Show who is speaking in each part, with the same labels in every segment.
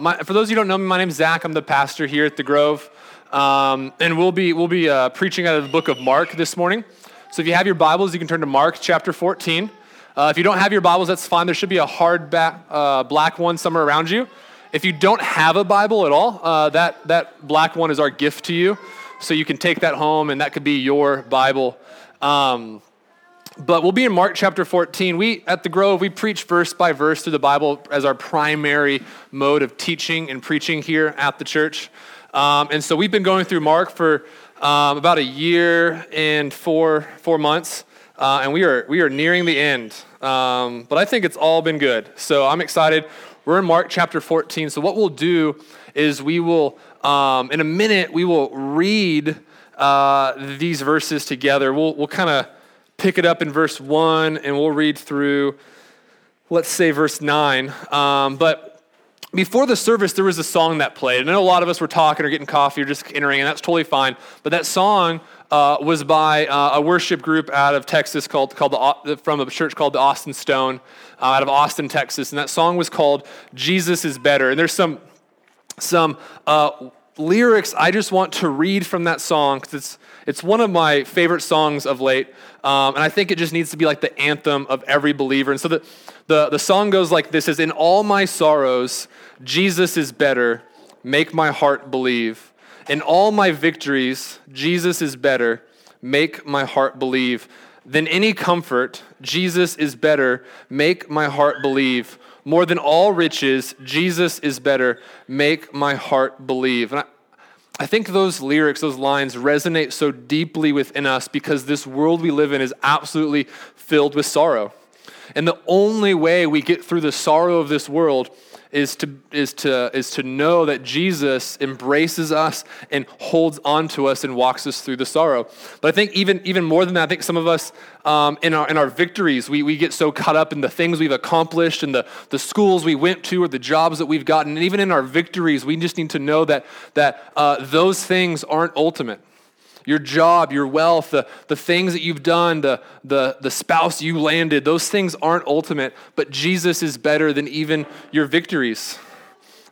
Speaker 1: My, for those of you who don't know me, my name's Zach. I'm the pastor here at the Grove. Um, and we'll be, we'll be uh, preaching out of the book of Mark this morning. So if you have your Bibles, you can turn to Mark chapter 14. Uh, if you don't have your Bibles, that's fine. There should be a hard back, uh, black one somewhere around you. If you don't have a Bible at all, uh, that, that black one is our gift to you. So you can take that home, and that could be your Bible. Um, but we'll be in Mark chapter 14. We, at the Grove, we preach verse by verse through the Bible as our primary mode of teaching and preaching here at the church. Um, and so we've been going through Mark for um, about a year and four, four months. Uh, and we are, we are nearing the end. Um, but I think it's all been good. So I'm excited. We're in Mark chapter 14. So what we'll do is we will, um, in a minute, we will read uh, these verses together. We'll, we'll kind of pick it up in verse 1 and we'll read through, let's say, verse 9. Um, but before the service, there was a song that played. And I know a lot of us were talking or getting coffee or just entering, and that's totally fine. But that song uh, was by uh, a worship group out of Texas called, called the, from a church called the Austin Stone uh, out of Austin, Texas. And that song was called Jesus is Better. And there's some, some uh, lyrics I just want to read from that song because it's, it's one of my favorite songs of late. Um, and I think it just needs to be like the anthem of every believer. And so the, the, the song goes like this is In all my sorrows, Jesus is better. Make my heart believe. In all my victories, Jesus is better. Make my heart believe. Than any comfort, Jesus is better. Make my heart believe. More than all riches, Jesus is better. Make my heart believe. And I, I think those lyrics, those lines resonate so deeply within us because this world we live in is absolutely filled with sorrow. And the only way we get through the sorrow of this world is to, is, to, is to know that Jesus embraces us and holds on to us and walks us through the sorrow. But I think even, even more than that, I think some of us um, in, our, in our victories, we, we get so caught up in the things we've accomplished and the, the schools we went to or the jobs that we've gotten. And even in our victories, we just need to know that, that uh, those things aren't ultimate your job, your wealth, the, the things that you've done, the, the, the spouse you landed, those things aren't ultimate, but Jesus is better than even your victories.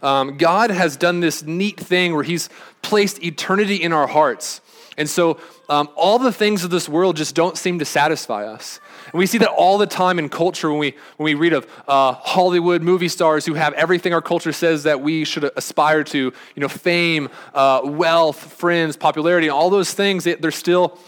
Speaker 1: Um, God has done this neat thing where He's placed eternity in our hearts. And so um, all the things of this world just don't seem to satisfy us. And we see that all the time in culture when we, when we read of uh, Hollywood movie stars who have everything our culture says that we should aspire to, you know, fame, uh, wealth, friends, popularity, all those things, they're still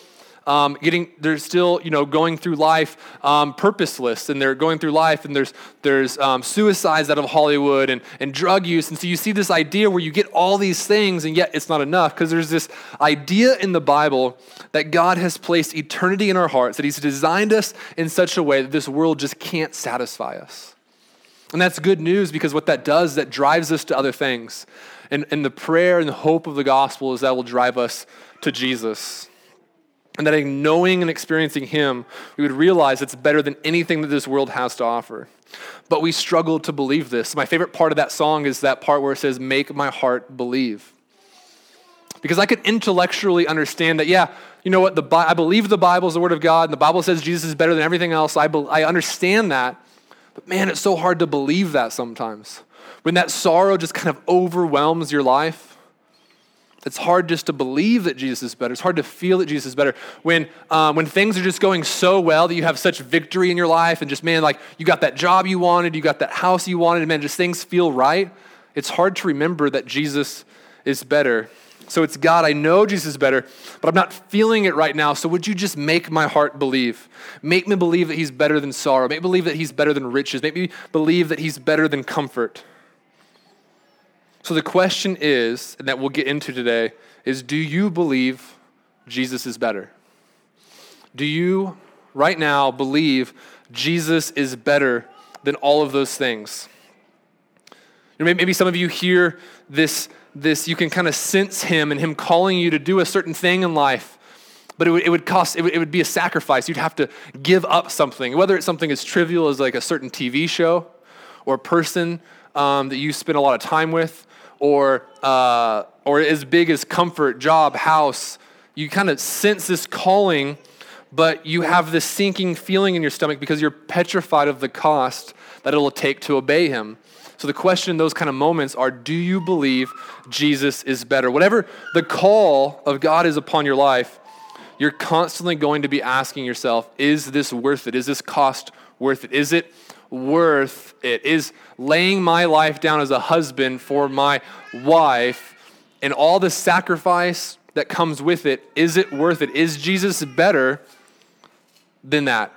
Speaker 1: um, getting they're still you know going through life um, purposeless and they're going through life and there's there's um, suicides out of hollywood and, and drug use and so you see this idea where you get all these things and yet it's not enough because there's this idea in the bible that god has placed eternity in our hearts that he's designed us in such a way that this world just can't satisfy us. And that's good news because what that does that drives us to other things. And, and the prayer and the hope of the gospel is that will drive us to jesus and that in knowing and experiencing Him, we would realize it's better than anything that this world has to offer. But we struggle to believe this. My favorite part of that song is that part where it says, Make my heart believe. Because I could intellectually understand that, yeah, you know what, the, I believe the Bible is the Word of God, and the Bible says Jesus is better than everything else. I, be, I understand that. But man, it's so hard to believe that sometimes. When that sorrow just kind of overwhelms your life, it's hard just to believe that Jesus is better. It's hard to feel that Jesus is better. When, um, when things are just going so well that you have such victory in your life and just, man, like you got that job you wanted, you got that house you wanted, and man, just things feel right. It's hard to remember that Jesus is better. So it's God, I know Jesus is better, but I'm not feeling it right now. So would you just make my heart believe? Make me believe that he's better than sorrow. Make me believe that he's better than riches. Make me believe that he's better than comfort. So the question is, and that we'll get into today, is do you believe Jesus is better? Do you right now believe Jesus is better than all of those things? You know, maybe some of you hear this, this you can kind of sense him and him calling you to do a certain thing in life but it would, it would cost it would, it would be a sacrifice you'd have to give up something whether it's something as trivial as like a certain tv show or person um, that you spend a lot of time with or, uh, or as big as comfort, job, house. You kind of sense this calling, but you have this sinking feeling in your stomach because you're petrified of the cost that it'll take to obey him. So the question in those kind of moments are do you believe Jesus is better? Whatever the call of God is upon your life, you're constantly going to be asking yourself, is this worth it? Is this cost worth it? Is it worth it? Is laying my life down as a husband for my wife and all the sacrifice that comes with it, is it worth it? Is Jesus better than that?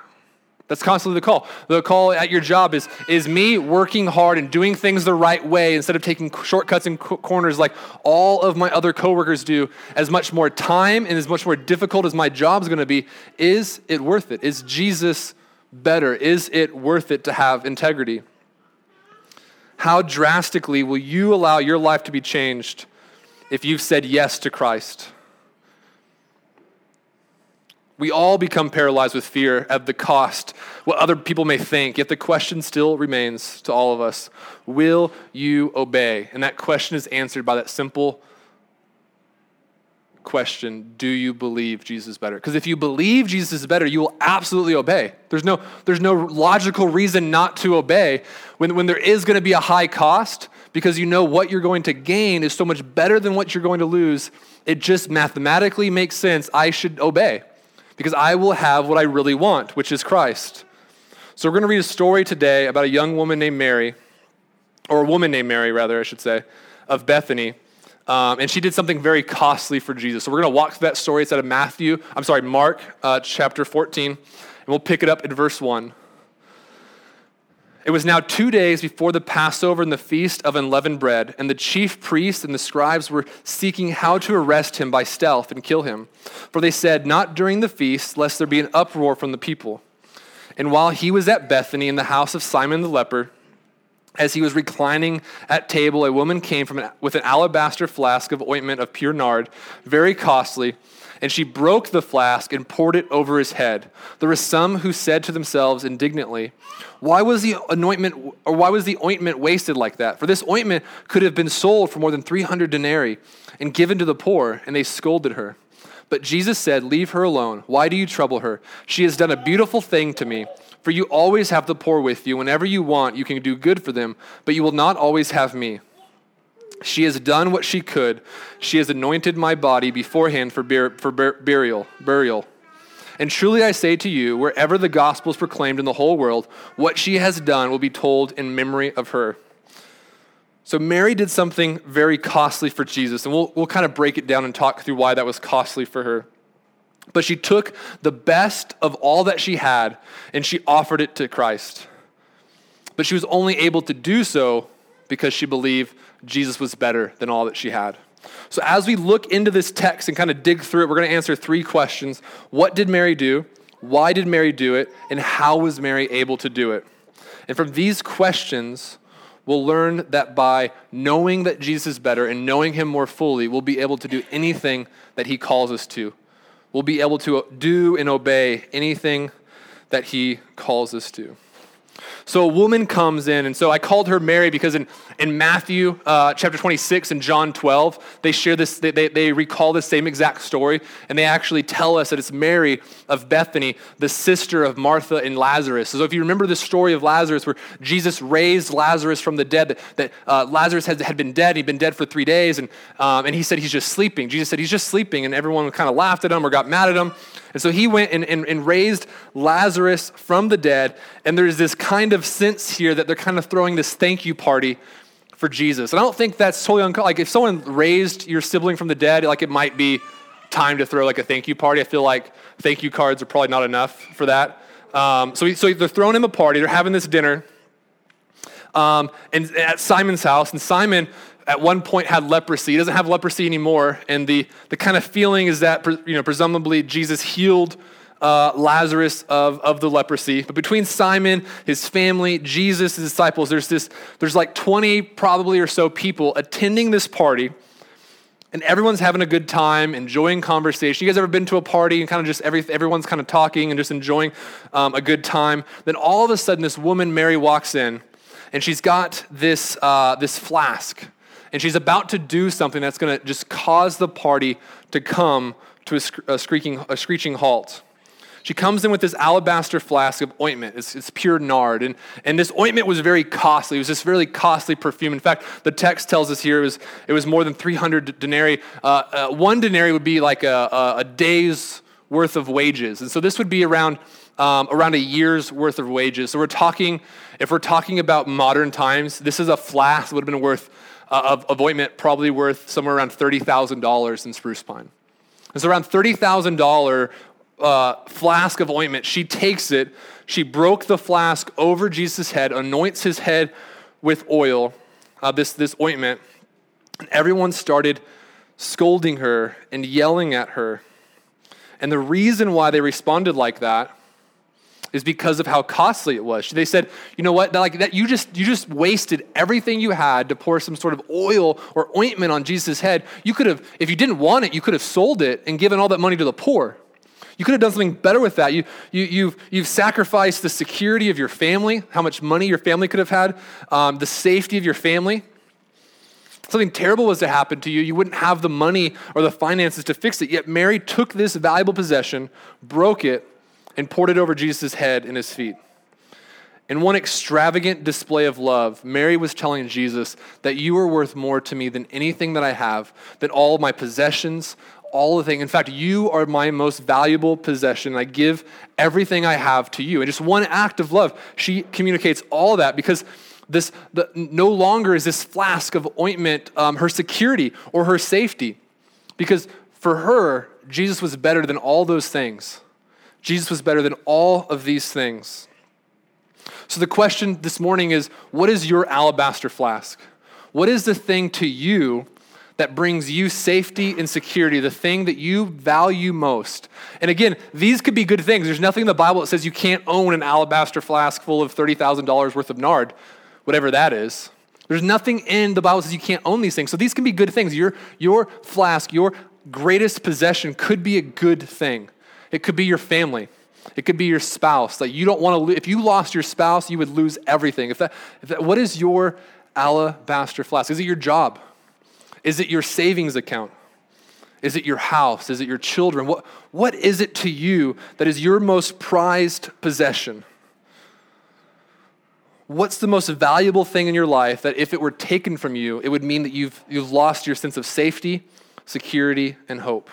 Speaker 1: That's constantly the call. The call at your job is, is me working hard and doing things the right way instead of taking shortcuts and corners like all of my other coworkers do, as much more time and as much more difficult as my job's gonna be. Is it worth it? Is Jesus better? Is it worth it to have integrity? How drastically will you allow your life to be changed if you've said yes to Christ? We all become paralyzed with fear of the cost, what other people may think, yet the question still remains to all of us Will you obey? And that question is answered by that simple question Do you believe Jesus is better? Because if you believe Jesus is better, you will absolutely obey. There's no, there's no logical reason not to obey when, when there is going to be a high cost because you know what you're going to gain is so much better than what you're going to lose. It just mathematically makes sense. I should obey because I will have what I really want, which is Christ. So we're going to read a story today about a young woman named Mary, or a woman named Mary, rather, I should say, of Bethany. Um, and she did something very costly for Jesus. So we're going to walk through that story. It's out of Matthew, I'm sorry, Mark uh, chapter 14, and we'll pick it up in verse 1. It was now two days before the Passover and the feast of unleavened bread, and the chief priests and the scribes were seeking how to arrest him by stealth and kill him. For they said, Not during the feast, lest there be an uproar from the people. And while he was at Bethany in the house of Simon the leper, as he was reclining at table, a woman came from an, with an alabaster flask of ointment of pure nard, very costly and she broke the flask and poured it over his head. There were some who said to themselves indignantly, Why was the anointment or why was the ointment wasted like that? For this ointment could have been sold for more than 300 denarii and given to the poor, and they scolded her. But Jesus said, Leave her alone. Why do you trouble her? She has done a beautiful thing to me. For you always have the poor with you. Whenever you want, you can do good for them, but you will not always have me. She has done what she could. She has anointed my body beforehand for, bur- for bur- burial, burial. And truly I say to you, wherever the gospel is proclaimed in the whole world, what she has done will be told in memory of her. So Mary did something very costly for Jesus, and we'll, we'll kind of break it down and talk through why that was costly for her. But she took the best of all that she had and she offered it to Christ. But she was only able to do so because she believed Jesus was better than all that she had. So, as we look into this text and kind of dig through it, we're going to answer three questions What did Mary do? Why did Mary do it? And how was Mary able to do it? And from these questions, we'll learn that by knowing that Jesus is better and knowing him more fully, we'll be able to do anything that he calls us to. We'll be able to do and obey anything that he calls us to. So a woman comes in, and so I called her Mary because in, in Matthew uh, chapter 26 and John 12, they share this, they, they, they recall the same exact story, and they actually tell us that it's Mary of Bethany, the sister of Martha and Lazarus. So if you remember the story of Lazarus, where Jesus raised Lazarus from the dead, that, that uh, Lazarus had, had been dead, he'd been dead for three days, and, um, and he said he's just sleeping. Jesus said he's just sleeping, and everyone kind of laughed at him or got mad at him. And so he went and, and, and raised Lazarus from the dead. And there's this kind of sense here that they're kind of throwing this thank you party for Jesus. And I don't think that's totally uncommon. Like if someone raised your sibling from the dead, like it might be time to throw like a thank you party. I feel like thank you cards are probably not enough for that. Um, so, he, so they're throwing him a party. They're having this dinner. Um, and at Simon's house, and Simon at one point had leprosy. He doesn't have leprosy anymore. And the, the kind of feeling is that, you know, presumably Jesus healed uh, Lazarus of, of the leprosy. But between Simon, his family, Jesus, his disciples, there's this, there's like 20 probably or so people attending this party. And everyone's having a good time, enjoying conversation. You guys ever been to a party and kind of just every, everyone's kind of talking and just enjoying um, a good time? Then all of a sudden, this woman, Mary, walks in, and she's got this, uh, this flask and she's about to do something that's going to just cause the party to come to a, a, screeching, a screeching halt. she comes in with this alabaster flask of ointment. It's, it's pure nard. And, and this ointment was very costly. It was this really costly perfume. In fact, the text tells us here it was, it was more than 300 denarii. Uh, uh, one denarii would be like a, a, a, day's worth of wages. And so this would be around, um, around a year's worth of wages. So we're talking, if we're talking about modern times, this is a flask that would have been worth, of, of ointment, probably worth somewhere around $30,000 in spruce pine. It's around $30,000 uh, flask of ointment. She takes it, she broke the flask over Jesus' head, anoints his head with oil, uh, this, this ointment, and everyone started scolding her and yelling at her. And the reason why they responded like that is because of how costly it was. They said, "You know what? Like that you just you just wasted everything you had to pour some sort of oil or ointment on Jesus' head. You could have if you didn't want it, you could have sold it and given all that money to the poor. You could have done something better with that. You, you, you've, you've sacrificed the security of your family, how much money your family could have had, um, the safety of your family. Something terrible was to happen to you. You wouldn't have the money or the finances to fix it. Yet Mary took this valuable possession, broke it, and poured it over Jesus' head and his feet. In one extravagant display of love, Mary was telling Jesus that you are worth more to me than anything that I have, than all my possessions, all the things. In fact, you are my most valuable possession. I give everything I have to you. And just one act of love, she communicates all that because this the, no longer is this flask of ointment um, her security or her safety. Because for her, Jesus was better than all those things. Jesus was better than all of these things. So the question this morning is what is your alabaster flask? What is the thing to you that brings you safety and security, the thing that you value most. And again, these could be good things. There's nothing in the Bible that says you can't own an alabaster flask full of $30,000 worth of nard, whatever that is. There's nothing in the Bible that says you can't own these things. So these can be good things. Your, your flask, your greatest possession could be a good thing. It could be your family. It could be your spouse. Like you don't want to. Lo- if you lost your spouse, you would lose everything. If that, if that, what is your alabaster flask? Is it your job? Is it your savings account? Is it your house? Is it your children? What, what is it to you that is your most prized possession? What's the most valuable thing in your life that if it were taken from you, it would mean that you've, you've lost your sense of safety, security, and hope?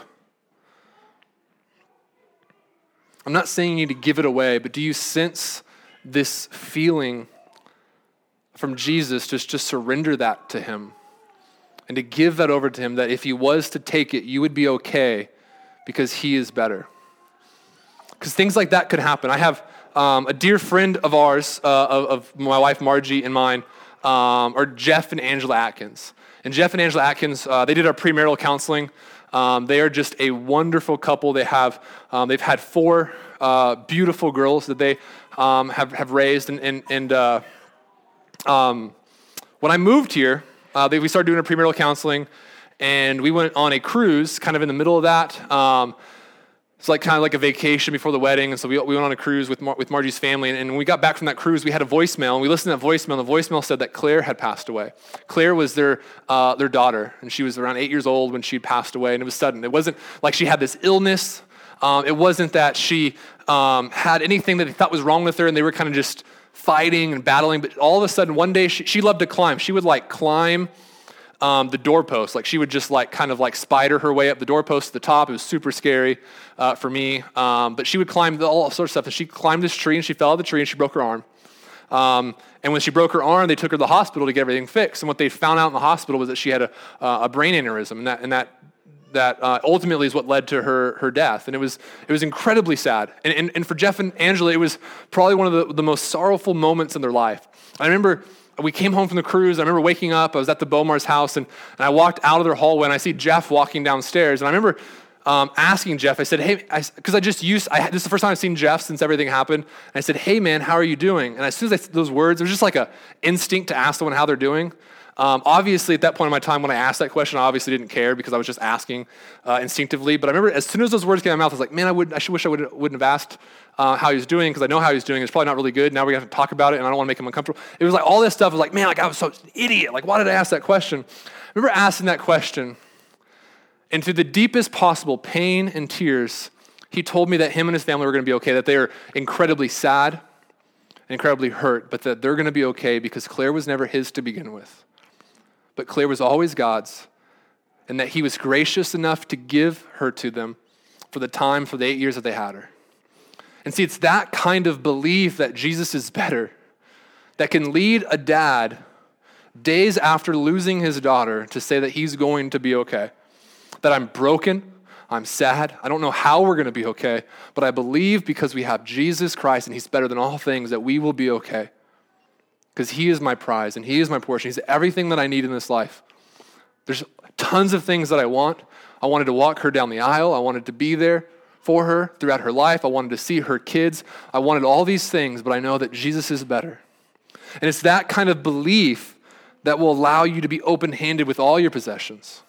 Speaker 1: I'm not saying you need to give it away, but do you sense this feeling from Jesus just to surrender that to Him? and to give that over to him that if he was to take it, you would be okay because he is better. Because things like that could happen. I have um, a dear friend of ours, uh, of, of, my wife Margie and mine, um, are Jeff and Angela Atkins. And Jeff and Angela Atkins, uh, they did our premarital counseling. Um, they are just a wonderful couple. They have, um, they've had four uh, beautiful girls that they um, have, have raised. And, and, and uh, um, when I moved here, uh, they, we started doing a premarital counseling, and we went on a cruise kind of in the middle of that. It's like kind of like a vacation before the wedding, and so we, we went on a cruise with, Mar- with Margie's family. And, and, when we got back from that cruise, we had a voicemail, and we listened to that voicemail. And the voicemail said that Claire had passed away. Claire was their uh, their daughter, and she was around eight years old when she passed away, and it was sudden. It wasn't like she had this illness. Um, it wasn't that she um, had anything that they thought was wrong with her, and they were kind of just fighting and battling, but all of a sudden, one day, she, she loved to climb. She would like climb um, the doorpost. Like she would just like kind of like spider her way up the doorpost to the top. It was super scary uh, for me. Um, but she would climb the, all sorts of stuff. And she climbed this tree and she fell out of the tree and she broke her arm. Um, and when she broke her arm, they took her to the hospital to get everything fixed. And what they found out in the hospital was that she had a, uh, a brain aneurysm, and that, and that that uh, ultimately is what led to her, her death. And it was, it was incredibly sad. And, and, and for Jeff and Angela, it was probably one of the, the most sorrowful moments in their life. I remember we came home from the cruise. I remember waking up. I was at the Bomars house, and, and I walked out of their hallway, and I see Jeff walking downstairs. And I remember um, asking Jeff, I said, hey, because I, I, just used, I, this is the first time I've seen Jeff since everything happened. And I said, hey, man, how are you doing? And as soon as I said those words, it was just like an instinct to ask someone how they're doing. Um, obviously, at that point in my time when I asked that question, I obviously didn't care because I was just asking uh, instinctively. But I remember as soon as those words came out of my mouth, I was like, man, I, would, I should wish I would, wouldn't have asked uh, how he was doing because I know how he's doing. It's probably not really good. Now we have to talk about it, and I don't want to make him uncomfortable. It was like all this stuff was like, man, like I was so an idiot. Like, why did I ask that question? I remember asking that question, and through the deepest possible pain and tears, He told me that him and his family were going to be okay, that they are incredibly sad, and incredibly hurt, but that they're going to be okay because Claire was never his to begin with. But Claire was always God's, and that he was gracious enough to give her to them for the time, for the eight years that they had her. And see, it's that kind of belief that Jesus is better that can lead a dad days after losing his daughter to say that he's going to be okay. That I'm broken, I'm sad, I don't know how we're going to be okay, but I believe because we have Jesus Christ and he's better than all things that we will be okay. Because he is my prize and he is my portion. He's everything that I need in this life. There's tons of things that I want. I wanted to walk her down the aisle, I wanted to be there for her throughout her life. I wanted to see her kids. I wanted all these things, but I know that Jesus is better. And it's that kind of belief that will allow you to be open handed with all your possessions.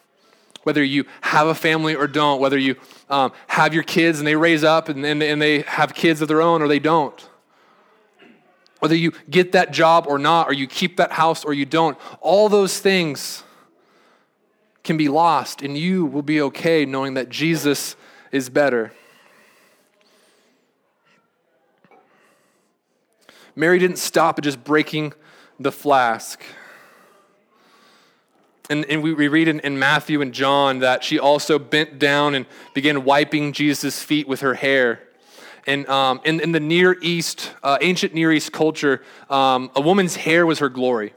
Speaker 1: Whether you have a family or don't, whether you um, have your kids and they raise up and, and, and they have kids of their own or they don't. Whether you get that job or not, or you keep that house or you don't, all those things can be lost, and you will be okay knowing that Jesus is better. Mary didn't stop at just breaking the flask. And, and we, we read in, in Matthew and John that she also bent down and began wiping Jesus' feet with her hair. And um, in, in the Near East, uh, ancient Near East culture, um, a woman's hair was her glory.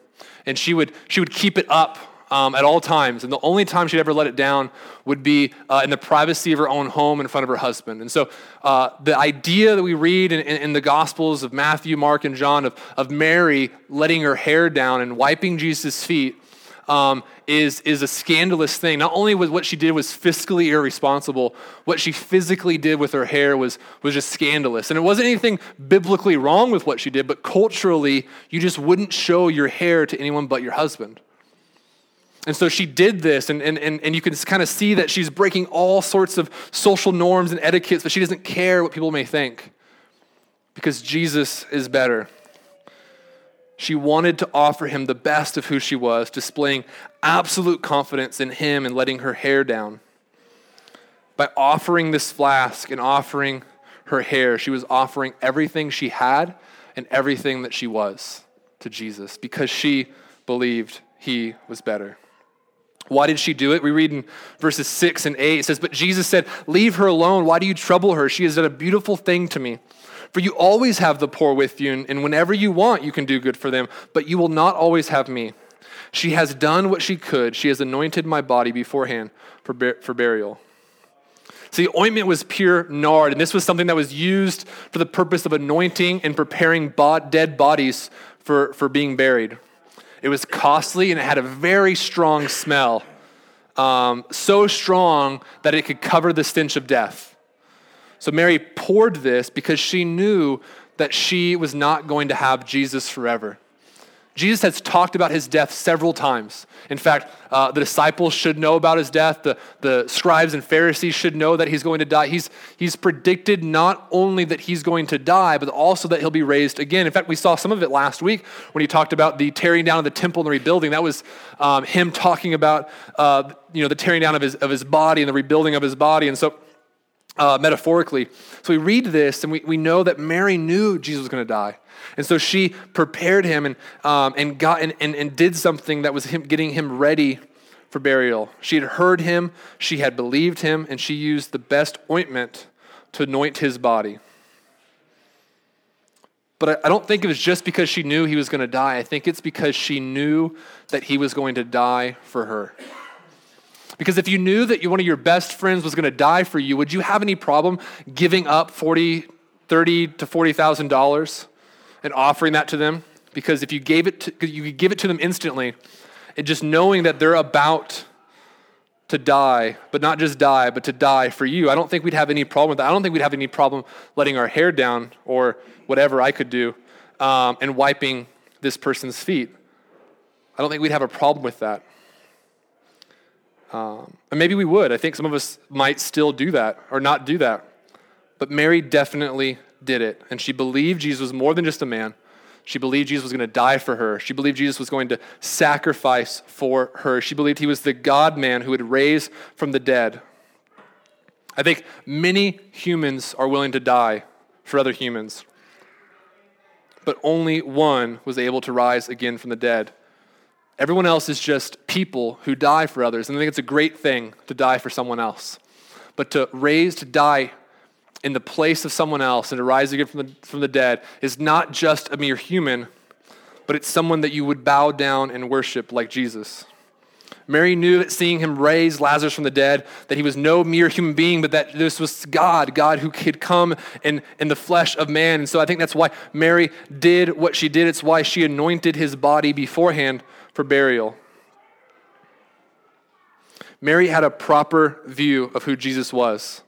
Speaker 1: And she would, she would keep it up um, at all times. And the only time she'd ever let it down would be uh, in the privacy of her own home in front of her husband. And so uh, the idea that we read in, in, in, the Gospels of Matthew, Mark, and John of, of Mary letting her hair down and wiping Jesus' feet um, is, is a scandalous thing. Not only was what she did was fiscally irresponsible, what she physically did with her hair was, was just scandalous. And it wasn't anything biblically wrong with what she did, but culturally, you just wouldn't show your hair to anyone but your husband. And so she did this, and, and, and, and you can kind of see that she's breaking all sorts of social norms and etiquettes, but she doesn't care what people may think because Jesus is better. She wanted to offer him the best of who she was, displaying absolute confidence in him and letting her hair down. By offering this flask and offering her hair, she was offering everything she had and everything that she was to Jesus because she believed he was better. Why did she do it? We read in verses 6 and 8. It says, But Jesus said, Leave her alone. Why do you trouble her? She has done a beautiful thing to me. For you always have the poor with you, and whenever you want, you can do good for them, but you will not always have me. She has done what she could. She has anointed my body beforehand for, bur- for burial. See, ointment was pure nard, and this was something that was used for the purpose of anointing and preparing dead bodies for, for being buried. It was costly and it had a very strong smell, um, so strong that it could cover the stench of death. So Mary poured this because she knew that she was not going to have Jesus forever. Jesus has talked about his death several times. In fact, uh, the disciples should know about his death. The, the scribes and Pharisees should know that he's going to die. He's, he's predicted not only that he's going to die, but also that he'll be raised again. In fact, we saw some of it last week when he talked about the tearing down of the temple and the rebuilding. That was um, him talking about uh, you know, the tearing down of his, of his body and the rebuilding of his body. And so, uh, metaphorically, so we read this and we, we know that Mary knew Jesus was going to die. And so she prepared him and, um, and, got, and, and, and did something that was him, getting him ready for burial. She had heard him, she had believed him, and she used the best ointment to anoint his body. But I, I don't think it was just because she knew he was going to die. I think it's because she knew that he was going to die for her. Because if you knew that one of your best friends was going to die for you, would you have any problem giving up 40, 30 to $40,000 and offering that to them because if you gave it to, you could give it to them instantly and just knowing that they're about to die, but not just die, but to die for you. I don't think we'd have any problem with that. I don't think we'd have any problem letting our hair down or whatever I could do um, and wiping this person's feet. I don't think we'd have a problem with that. Um, and maybe we would. I think some of us might still do that or not do that. But Mary definitely did it. And she believed Jesus was more than just a man. She believed Jesus was going to die for her. She believed Jesus was going to sacrifice for her. She believed he was the God man who would raise from the dead. I think many humans are willing to die for other humans, but only one was able to rise again from the dead. Everyone else is just people who die for others, and I think it's a great thing to die for someone else. But to raise, to die in the place of someone else and to rise again from the, from the dead is not just a mere human, but it's someone that you would bow down and worship like Jesus. Mary knew that seeing him raise Lazarus from the dead, that he was no mere human being, but that this was God, God who could come in, in the flesh of man. And so I think that's why Mary did what she did. It's why she anointed his body beforehand for burial. Mary had a proper view of who Jesus was.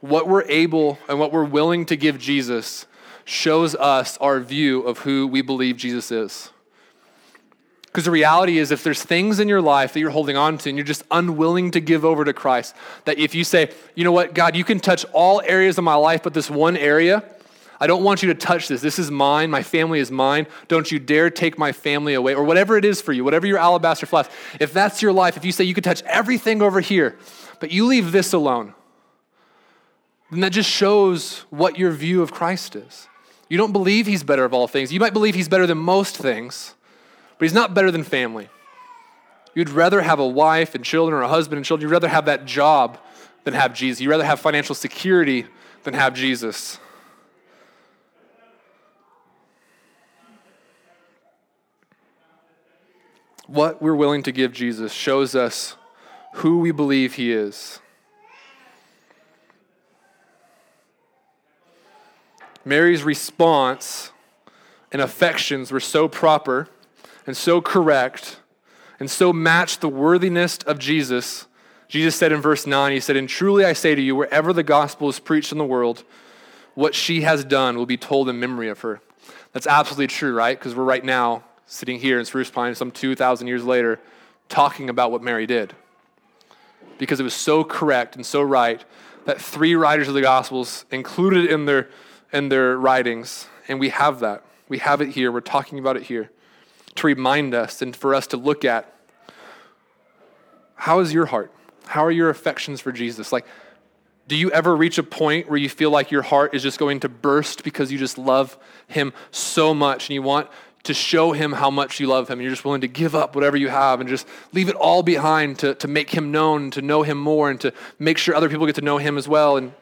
Speaker 1: What we're able and what we're willing to give Jesus shows us our view of who we believe Jesus is. Because the reality is, if there's things in your life that you're holding on to and you're just unwilling to give over to Christ, that if you say, you know what, God, you can touch all areas of my life, but this one area, I don't want you to touch this. This is mine. My family is mine. Don't you dare take my family away, or whatever it is for you, whatever your alabaster flask. If that's your life, if you say you could touch everything over here, but you leave this alone, then that just shows what your view of Christ is. You don't believe he's better of all things. You might believe he's better than most things but he's not better than family. You'd rather have a wife and children or a husband and children. You'd rather have that job than have Jesus. You'd rather have financial security than have Jesus. What we're willing to give Jesus shows us who we believe he is. Mary's response and affections were so proper and so correct and so matched the worthiness of Jesus. Jesus said in verse 9, He said, And truly I say to you, wherever the gospel is preached in the world, what she has done will be told in memory of her. That's absolutely true, right? Because we're right now sitting here in Spruce Pine, some 2,000 years later, talking about what Mary did. Because it was so correct and so right that three writers of the Gospels included in their, in their writings, and we have that. We have it here. We're talking about it here to remind us and for us to look at how is your heart? How are your affections for Jesus? Like, do you ever reach a point where you feel like your heart is just going to burst because you just love him so much and you want to show him how much you love him you're just willing to give up whatever you have and just leave it all behind to, to make him known, to know him more, and to make sure other people get to know him as well? And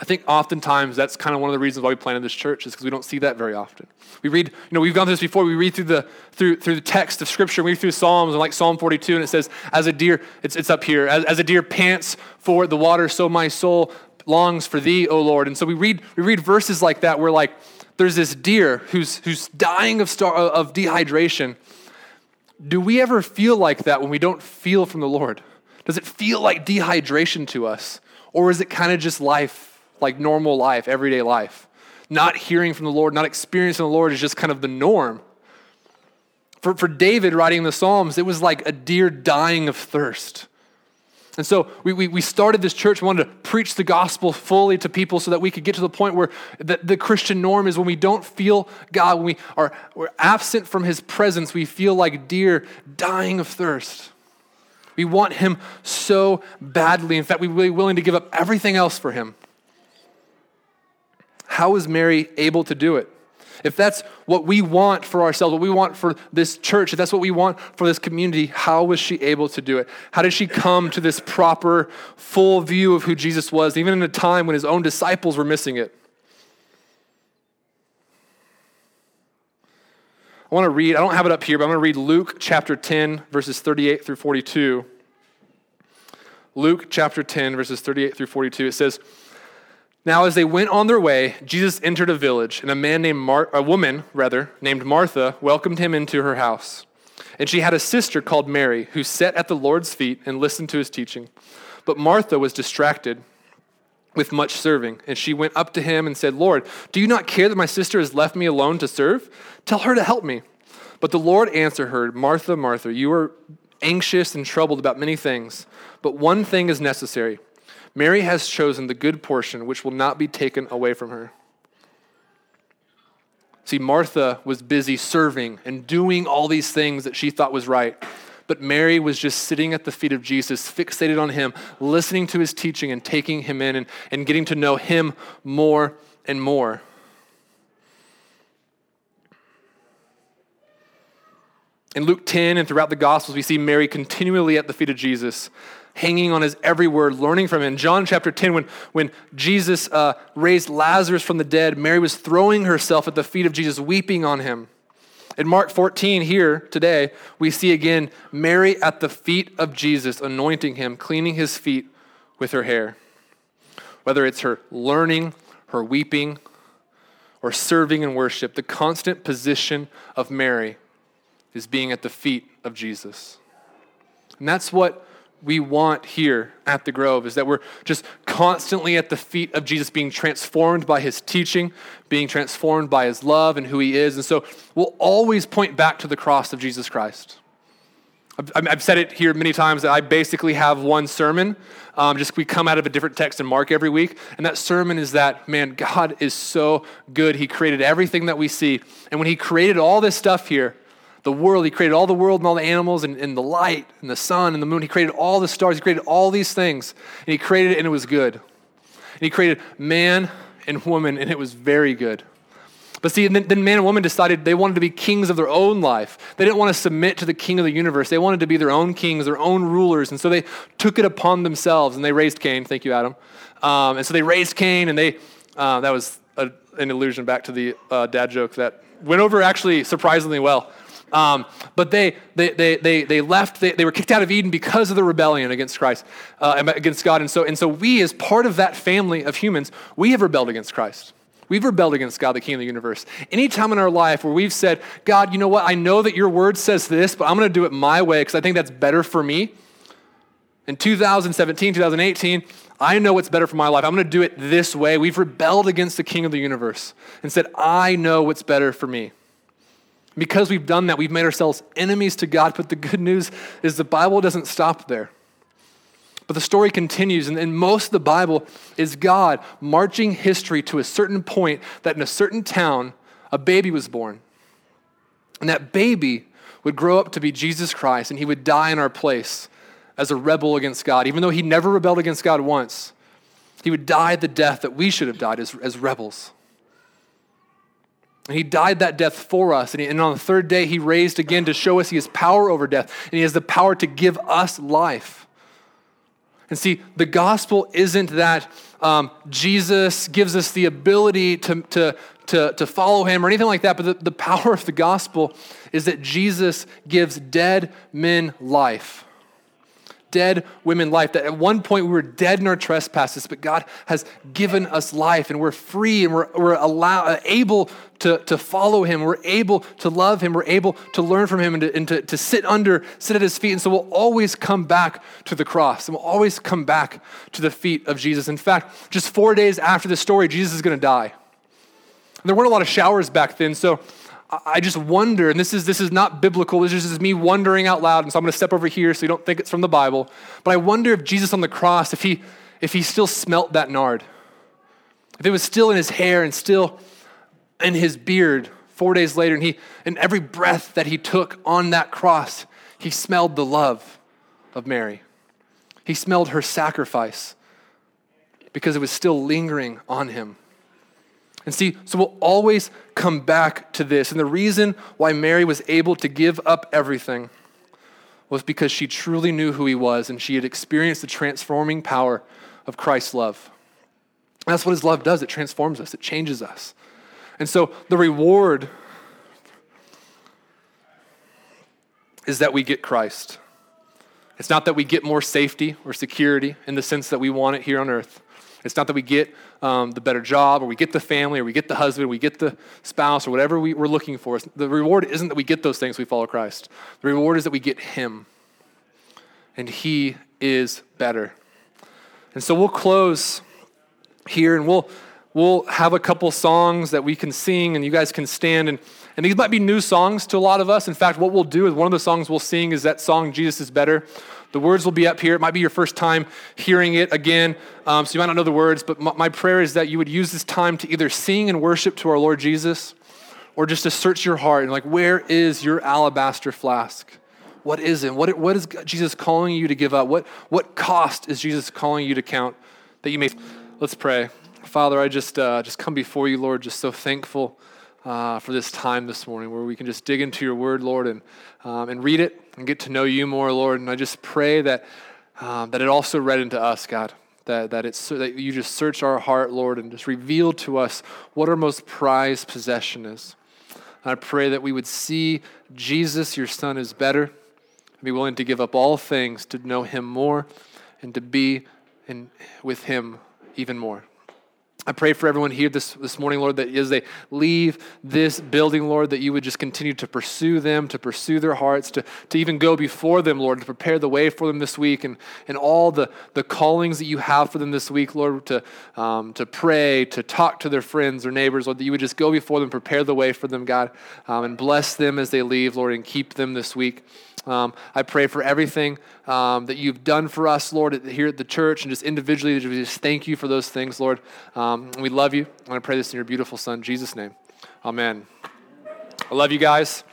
Speaker 1: I think oftentimes that's kind of one of the reasons why we planted this church is because we don't see that very often. We read, you know, we've gone through this before. We read through the through through the text of Scripture. We read through Psalms and like Psalm 42, and it says, "As a deer, it's it's up here. As, as a deer pants for the water, so my soul longs for Thee, O Lord." And so we read we read verses like that where like there's this deer who's who's dying of star, of dehydration. Do we ever feel like that when we don't feel from the Lord? Does it feel like dehydration to us, or is it kind of just life? like normal life, everyday life. Not hearing from the Lord, not experiencing the Lord is just kind of the norm. For, for David writing the Psalms, it was like a deer dying of thirst. And so we, we, we, started this church, we wanted to preach the gospel fully to people so that we could get to the point where the, the Christian norm is when we don't feel God, when we are we're absent from his presence, we feel like deer dying of thirst. We want him so badly. In fact, we're really willing to give up everything else for him. How was Mary able to do it? If that's what we want for ourselves, what we want for this church, if that's what we want for this community, how was she able to do it? How did she come to this proper, full view of who Jesus was, even in a time when his own disciples were missing it? I want to read, I don't have it up here, but I'm going to read Luke chapter 10, verses 38 through 42. Luke chapter 10, verses 38 through 42. It says, now, as they went on their way, Jesus entered a village, and a man named Mar- a woman, rather, named Martha, welcomed him into her house. And she had a sister called Mary, who sat at the Lord's feet and listened to his teaching. But Martha was distracted with much serving, and she went up to him and said, Lord, do you not care that my sister has left me alone to serve? Tell her to help me. But the Lord answered her, Martha, Martha, you are anxious and troubled about many things, but one thing is necessary. Mary has chosen the good portion, which will not be taken away from her. See, Martha was busy serving and doing all these things that she thought was right. but Mary was just sitting at the feet of Jesus, fixated on him, listening to his teaching and taking him in and, and getting to know him more and more. In Luke 10 and throughout the Gospels, we see Mary continually at the feet of Jesus, hanging on his every word, learning from him. In John chapter 10, when, when Jesus uh, raised Lazarus from the dead, Mary was throwing herself at the feet of Jesus, weeping on him. In Mark 14, here today, we see again Mary at the feet of Jesus, anointing him, cleaning his feet with her hair. Whether it's her learning, her weeping, or serving in worship, the constant position of Mary is being at the feet of Jesus. And that's what we want here at the Grove is that we're just constantly at the feet of Jesus, being transformed by his teaching, being transformed by his love and who he is. And so we'll always point back to the cross of Jesus Christ. I've, said it here many times that I basically have one sermon. Um, just we come out of a different text in Mark every week. And that sermon is that, man, God is so good. He created everything that we see. And when he created all this stuff here, the world. He created all the world and all the animals and, and, the light and the sun and the moon. He created all the stars. He created all these things. And he created it and it was good. And he created man and woman and it was very good. But see, then, then man and woman decided they wanted to be kings of their own life. They didn't want to submit to the king of the universe. They wanted to be their own kings, their own rulers. And so they took it upon themselves and they raised Cain. Thank you, Adam. Um, and so they raised Cain and they, uh, that was a, an allusion back to the uh, dad joke that went over actually surprisingly well. Um, but they, they, they, they, they left, they, they were kicked out of Eden because of the rebellion against Christ, uh, against God. And so, and so we, as part of that family of humans, we have rebelled against Christ. We've rebelled against God, the King of the universe. Any time in our life where we've said, God, you know what? I know that your word says this, but I'm going to do it my way because I think that's better for me. In 2017, 2018, I know what's better for my life. I'm going to do it this way. We've rebelled against the King of the universe and said, I know what's better for me. Because we've done that, we've made ourselves enemies to God. But the good news is the Bible doesn't stop there. But the story continues, and, and most of the Bible is God marching history to a certain point that in a certain town, a baby was born. And that baby would grow up to be Jesus Christ, and he would die in our place as a rebel against God. Even though he never rebelled against God once, he would die the death that we should have died as, as rebels. And he died that death for us. And, he, and on the third day, he raised again to show us he has power over death. And he has the power to give us life. And see, the gospel isn't that um, Jesus gives us the ability to, to, to, to follow him or anything like that, but the, the power of the gospel is that Jesus gives dead men life dead women life. That at one point we were dead in our trespasses, but God has given us life and we're free and we're, we're allow, uh, able to, to follow Him. We're able to love Him. We're able to learn from Him and, to, and to, to sit under, sit at His feet. And so we'll always come back to the cross and we'll always come back to the feet of Jesus. In fact, just four days after this story, Jesus is going to die. And there weren't a lot of showers back then, so I just wonder, and this is, this is not biblical, this is just me wondering out loud, and so I'm going to step over here so you don't think it's from the Bible. But I wonder if Jesus on the cross, if he, if he still smelt that nard, if it was still in his hair and still in his beard four days later, and, he, and every breath that he took on that cross, he smelled the love of Mary. He smelled her sacrifice because it was still lingering on him. And see, so we'll always come back to this. And the reason why Mary was able to give up everything was because she truly knew who he was and she had experienced the transforming power of Christ's love. That's what his love does it transforms us, it changes us. And so the reward is that we get Christ. It's not that we get more safety or security in the sense that we want it here on earth. It's not that we get um, the better job or we get the family or we get the husband or we get the spouse or whatever we, we're looking for. The reward isn't that we get those things we follow Christ. The reward is that we get Him. And He is better. And so we'll close here and we'll, we'll have a couple songs that we can sing and you guys can stand. And, and these might be new songs to a lot of us. In fact, what we'll do is one of the songs we'll sing is that song, Jesus is Better. The words will be up here. It might be your first time hearing it again, um, so you might not know the words, but my, my prayer is that you would use this time to either sing and worship to our Lord Jesus or just to search your heart and, like, where is your alabaster flask? What is it? What, what is Jesus calling you to give up? What, what cost is Jesus calling you to count that you may? Let's pray. Father, I just, uh, just come before you, Lord, just so thankful uh, for this time this morning where we can just dig into your word, Lord, and, um, and read it and get to know you more, Lord. And I just pray that, um, that it also read into us, God. That, that, it's, that you just search our heart, Lord, and just reveal to us what our most prized possession is. I pray that we would see Jesus, your Son, is better, and be willing to give up all things to know him more and to be in, with him even more. I pray for everyone here this, this morning, Lord, that as they leave this building, Lord, that you would just continue to pursue them, to pursue their hearts, to, to even go before them, Lord, to prepare the way for them this week and, and all the, the callings that you have for them this week, Lord, to, um, to pray, to talk to their friends or neighbors, Lord, that you would just go before them, prepare the way for them, God, um, and bless them as they leave, Lord, and keep them this week. Um, I pray for everything um, that you've done for us, Lord, here at the church and just individually. We just thank you for those things, Lord. Um, we love you. I want to pray this in your beautiful Son, Jesus' name. Amen. I love you guys.